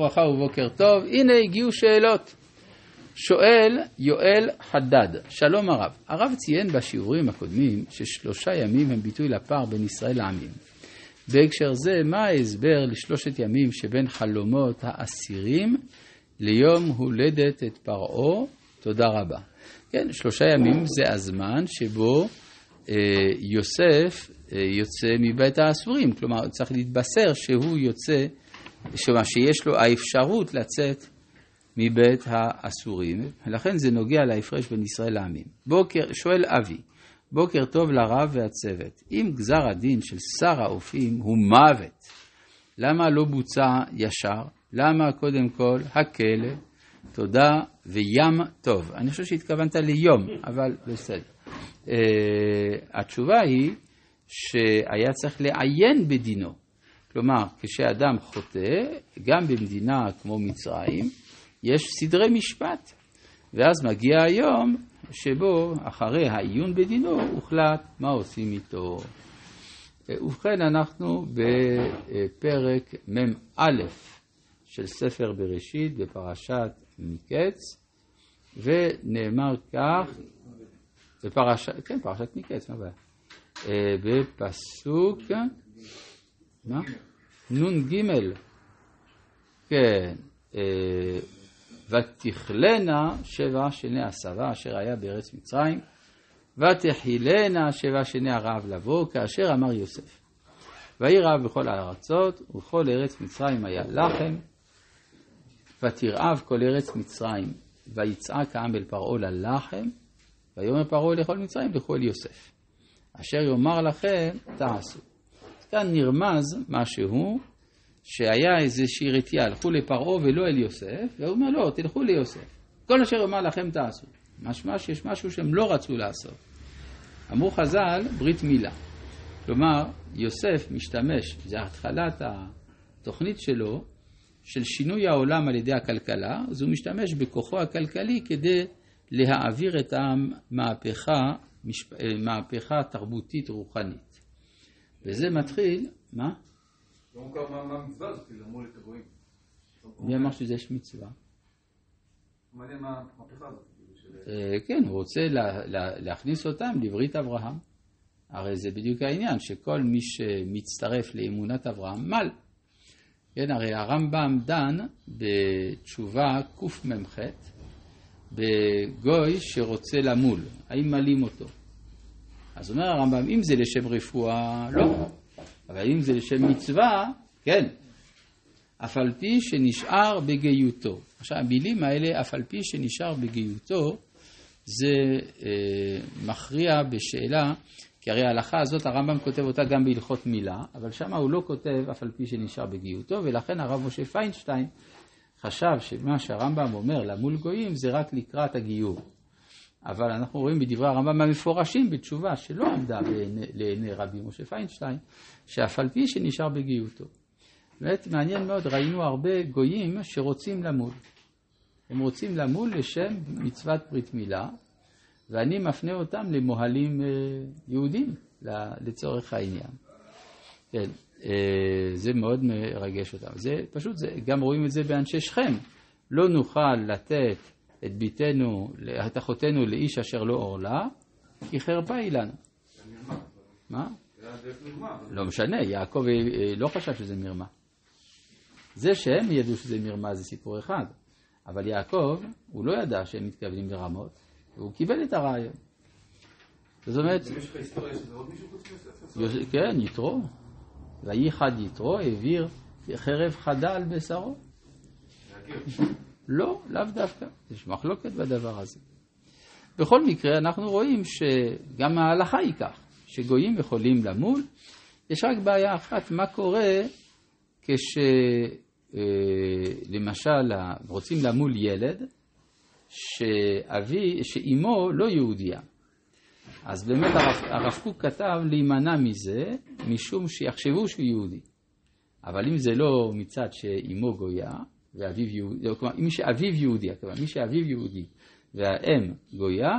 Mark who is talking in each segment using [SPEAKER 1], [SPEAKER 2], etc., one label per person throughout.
[SPEAKER 1] ברכה ובוקר טוב. הנה הגיעו שאלות. שואל יואל חדד, שלום הרב. הרב ציין בשיעורים הקודמים ששלושה ימים הם ביטוי לפער בין ישראל לעמים. בהקשר זה, מה ההסבר לשלושת ימים שבין חלומות האסירים ליום הולדת את פרעה? תודה רבה. כן, שלושה ימים זה הזמן שבו אה, יוסף אה, יוצא מבית האסורים, כלומר צריך להתבשר שהוא יוצא, שמה, שיש לו האפשרות לצאת מבית האסורים, ולכן זה נוגע להפרש בין ישראל לעמים. בוקר, שואל אבי, בוקר טוב לרב והצוות, אם גזר הדין של שר האופים הוא מוות, למה לא בוצע ישר? למה קודם כל הכלא, תודה וים טוב. אני חושב שהתכוונת ליום, אבל בסדר. Uh, התשובה היא שהיה צריך לעיין בדינו. כלומר, כשאדם חוטא, גם במדינה כמו מצרים, יש סדרי משפט. ואז מגיע היום שבו אחרי העיון בדינו הוחלט מה עושים איתו. ובכן, אנחנו בפרק מ"א של ספר בראשית בפרשת מקץ, ונאמר כך, בפרשת, כן, פרשת מקץ, מה הבעיה? אה, בפסוק, מה? נ"ג, כן, אה, ותכלנה שבע שני הסבה אשר היה בארץ מצרים, ותחילנה שבע שני הרעב לבוא, כאשר אמר יוסף. ויהי רעב בכל הארצות, ובכל ארץ מצרים היה לחם, ותרעב כל ארץ מצרים, ויצעק העם אל פרעה ללחם, ויאמר פרעה לכל מצרים, לכו אל יוסף. אשר יאמר לכם, תעשו. כאן נרמז משהו שהיה איזושהי רתיעה, הלכו לפרעה ולא אל יוסף, והוא אומר לא, תלכו ליוסף. כל אשר יאמר לכם תעשו. משמע שיש משהו שהם לא רצו לעשות. אמרו חז"ל, ברית מילה. כלומר, יוסף משתמש, זה התחלת התוכנית שלו, של שינוי העולם על ידי הכלכלה, אז הוא משתמש בכוחו הכלכלי כדי להעביר את העם מהפכה, משפ... מהפכה תרבותית רוחנית. וזה מתחיל, מה?
[SPEAKER 2] לא מוכר מה המצווה הזאת, כאילו אמרו את הגויים.
[SPEAKER 1] מי אמר שזה יש מצווה?
[SPEAKER 2] מעניין מה המהפכה הזאת. כאילו,
[SPEAKER 1] אה, כן, הוא רוצה להכניס אותם לברית אברהם. הרי זה בדיוק העניין, שכל מי שמצטרף לאמונת אברהם מל. כן, הרי הרמב"ם דן בתשובה קמ"ח בגוי שרוצה למול, האם מלים אותו? אז אומר הרמב"ם, אם זה לשם רפואה, לא. אבל אם זה לשם מצווה, כן. אף על פי שנשאר בגיותו. עכשיו, המילים האלה, אף על פי שנשאר בגיותו, זה אה, מכריע בשאלה, כי הרי ההלכה הזאת, הרמב"ם כותב אותה גם בהלכות מילה, אבל שם הוא לא כותב אף על פי שנשאר בגיותו, ולכן הרב משה פיינשטיין חשב שמה שהרמב"ם אומר למול גויים זה רק לקראת הגיור. אבל אנחנו רואים בדברי הרמב"ם המפורשים בתשובה שלא עמדה לעיני, רבי משה פיינשטיין, שאף על פי שנשאר בגיותו. באמת מעניין מאוד, ראינו הרבה גויים שרוצים למול. הם רוצים למול לשם מצוות ברית מילה, ואני מפנה אותם למוהלים אה, יהודים לצורך העניין. כן, אה, זה מאוד מרגש אותם. זה פשוט, זה, גם רואים את זה באנשי שכם. לא נוכל לתת את ביתנו, את אחותנו לאיש אשר לא עורלה, כי חרפה היא לנו. מה? לא משנה, יעקב אה, לא חשב שזה מרמה. זה שהם ידעו שזה מרמה זה סיפור אחד, אבל יעקב, הוא לא ידע שהם מתכוונים לרמות, והוא קיבל את הרעיון. זאת אומרת... כן, יתרו. וייחד יתרו העביר חרב חדה על בשרו. לא, לאו דווקא. יש מחלוקת בדבר הזה. בכל מקרה, אנחנו רואים שגם ההלכה היא כך, שגויים יכולים למול. יש רק בעיה אחת, מה קורה כשלמשל אה, רוצים למול ילד שאבי, שאימו לא יהודייה. אז באמת הרב, הרב קוק כתב להימנע מזה, משום שיחשבו שהוא יהודי. אבל אם זה לא מצד שאימו גויה, ואביו יהודי, לא, כלומר, מי שאביו יהודי, כלומר, מי שאביו יהודי והאם גויה,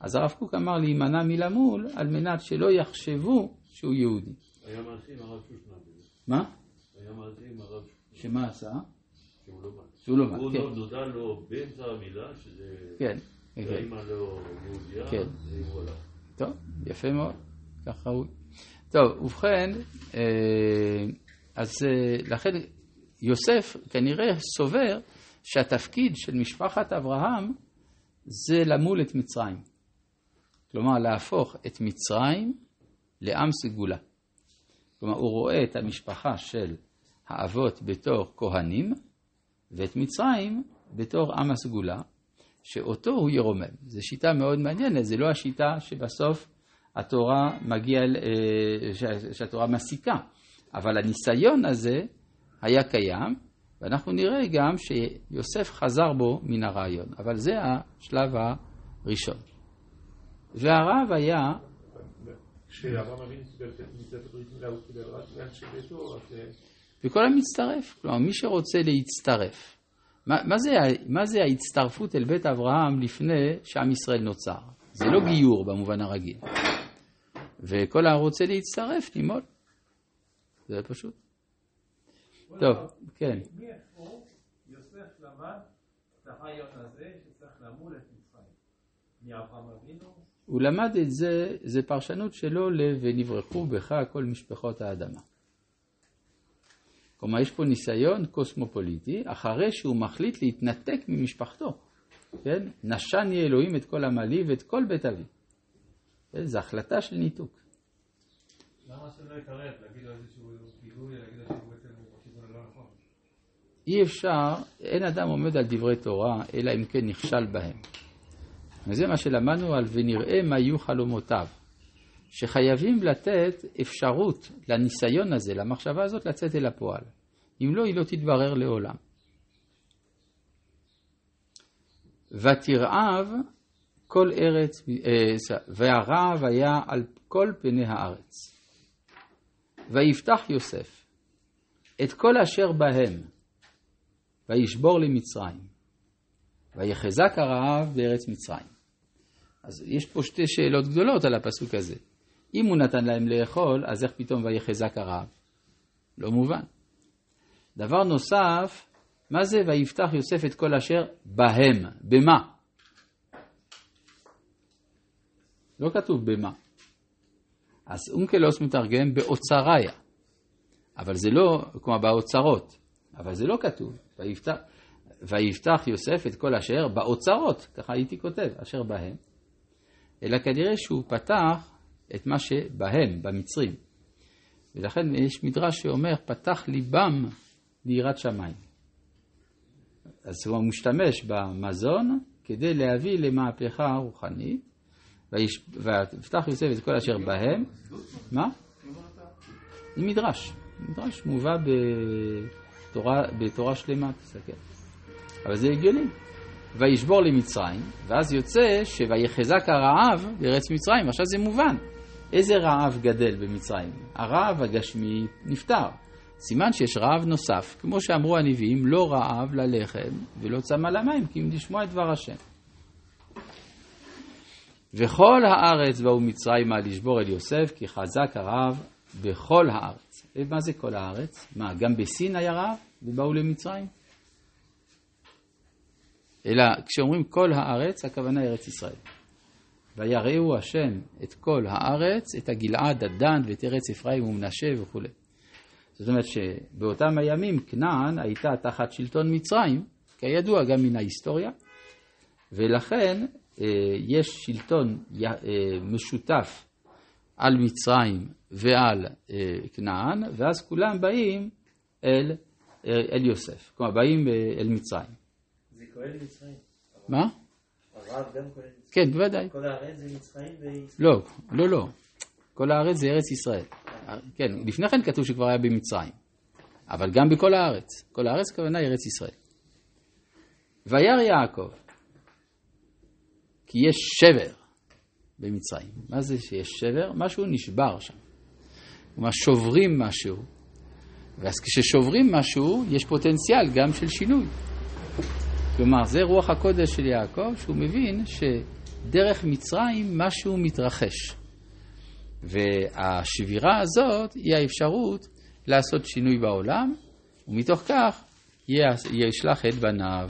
[SPEAKER 1] אז הרב קוק אמר להימנע מלמול, על מנת שלא יחשבו שהוא יהודי.
[SPEAKER 3] היה מלכי עם הרב שושנה.
[SPEAKER 1] מה?
[SPEAKER 3] היה מלכי עם הרב
[SPEAKER 1] שמה עשה?
[SPEAKER 3] שהוא לא מת.
[SPEAKER 1] שהוא לא מת,
[SPEAKER 3] הוא
[SPEAKER 1] כן.
[SPEAKER 3] נודע לו באמצע המילה שזה...
[SPEAKER 1] כן, כן.
[SPEAKER 3] והאמא לא יהודייה,
[SPEAKER 1] כן.
[SPEAKER 3] והוא הלך.
[SPEAKER 1] טוב, יפה מאוד, כך ראוי. טוב, ובכן, אה, אז אה, לכן יוסף כנראה סובר שהתפקיד של משפחת אברהם זה למול את מצרים. כלומר, להפוך את מצרים לעם סגולה. כלומר, הוא רואה את המשפחה של האבות בתור כהנים, ואת מצרים בתור עם הסגולה, שאותו הוא ירומם. זו שיטה מאוד מעניינת, זה לא השיטה שבסוף התורה מגיע, אה, שהתורה מסיקה, אבל הניסיון הזה היה קיים, ואנחנו נראה גם שיוסף חזר בו מן הרעיון, אבל זה השלב הראשון. והרב היה,
[SPEAKER 4] כשאברהם אבינו קיבל את מצוות הברית מילה, הוא קיבל רק לאנשי ביתו, אז אה,
[SPEAKER 1] וכל המצטרף, כלומר מי שרוצה להצטרף. מה, מה, זה, ה- מה זה ההצטרפות אל בית אברהם לפני שעם ישראל נוצר? זה לא גיור במובן הרגיל. וכל הרוצה להצטרף, נימול. זה פשוט. טוב, כן.
[SPEAKER 5] מאיפה יוסף למד את הרעיון הזה שצריך למול את מצרים? מאברהם אבינו?
[SPEAKER 1] הוא למד את זה, זה פרשנות שלו ל- ונברחו בך כל משפחות האדמה. כלומר, יש פה ניסיון קוסמופוליטי, אחרי שהוא מחליט להתנתק ממשפחתו. כן? נשני אלוהים את כל עמלי ואת כל בית אבי. כן? זו החלטה של ניתוק.
[SPEAKER 5] למה שלא יתערב? להגיד לו איזשהו גילוי, להגיד
[SPEAKER 1] אי אפשר, אין אדם עומד על דברי תורה, אלא אם כן נכשל בהם. וזה מה שלמדנו על ונראה מה יהיו חלומותיו. שחייבים לתת אפשרות לניסיון הזה, למחשבה הזאת, לצאת אל הפועל. אם לא, היא לא תתברר לעולם. ותרעב כל ארץ, אה, והרעב היה על כל פני הארץ. ויפתח יוסף את כל אשר בהם, וישבור למצרים, ויחזק הרעב בארץ מצרים. אז יש פה שתי שאלות גדולות על הפסוק הזה. אם הוא נתן להם לאכול, אז איך פתאום ויחזק הרעב? לא מובן. דבר נוסף, מה זה ויפתח יוסף את כל אשר בהם? במה? לא כתוב במה. אז אונקלוס מתרגם באוצריה. אבל זה לא, כלומר באוצרות. אבל זה לא כתוב. ויפתח, ויפתח יוסף את כל אשר באוצרות, ככה הייתי כותב, אשר בהם. אלא כנראה שהוא פתח את מה שבהם, במצרים. ולכן יש מדרש שאומר, פתח ליבם ליראת שמיים. אז הוא משתמש במזון כדי להביא למהפכה רוחנית, ויפתח יוסף את כל אשר בהם. מה? מדרש. מדרש מובא בתורה, בתורה שלמה, תסתכל. אבל זה הגיוני. וישבור למצרים, ואז יוצא שויחזק הרעב בארץ מצרים. עכשיו זה מובן. איזה רעב גדל במצרים? הרעב הגשמי נפטר. סימן שיש רעב נוסף, כמו שאמרו הנביאים, לא רעב ללחם ולא צמא למים, כי אם לשמוע את דבר השם. וכל הארץ באו מצרימה לשבור אל יוסף, כי חזק הרעב בכל הארץ. ומה זה כל הארץ? מה, גם בסין היה רעב ובאו למצרים? אלא כשאומרים כל הארץ, הכוונה ארץ ישראל. ויראו השם את כל הארץ, את הגלעד, הדן ואת ארץ אפרים ומנשה וכולי. זאת אומרת שבאותם הימים כנען הייתה תחת שלטון מצרים, כידוע גם מן ההיסטוריה, ולכן אה, יש שלטון אה, משותף על מצרים ועל אה, כנען, ואז כולם באים אל, אה, אל יוסף, כלומר באים אה, אל מצרים.
[SPEAKER 6] זה כולל מצרים.
[SPEAKER 1] מה?
[SPEAKER 6] הרב גם כולל מצרים.
[SPEAKER 1] כן, בוודאי.
[SPEAKER 6] כל הארץ זה מצרים וישראל.
[SPEAKER 1] לא, לא, לא. כל הארץ זה ארץ ישראל. כן, לפני כן כתוב שכבר היה במצרים. אבל גם בכל הארץ. כל הארץ הכוונה היא ארץ ישראל. וירא יעקב, כי יש שבר במצרים. מה זה שיש שבר? משהו נשבר שם. כלומר, שוברים משהו. ואז כששוברים משהו, יש פוטנציאל גם של שינוי. כלומר, זה רוח הקודש של יעקב, שהוא מבין שדרך מצרים משהו מתרחש. והשבירה הזאת היא האפשרות לעשות שינוי בעולם, ומתוך כך יש- ישלח את בניו.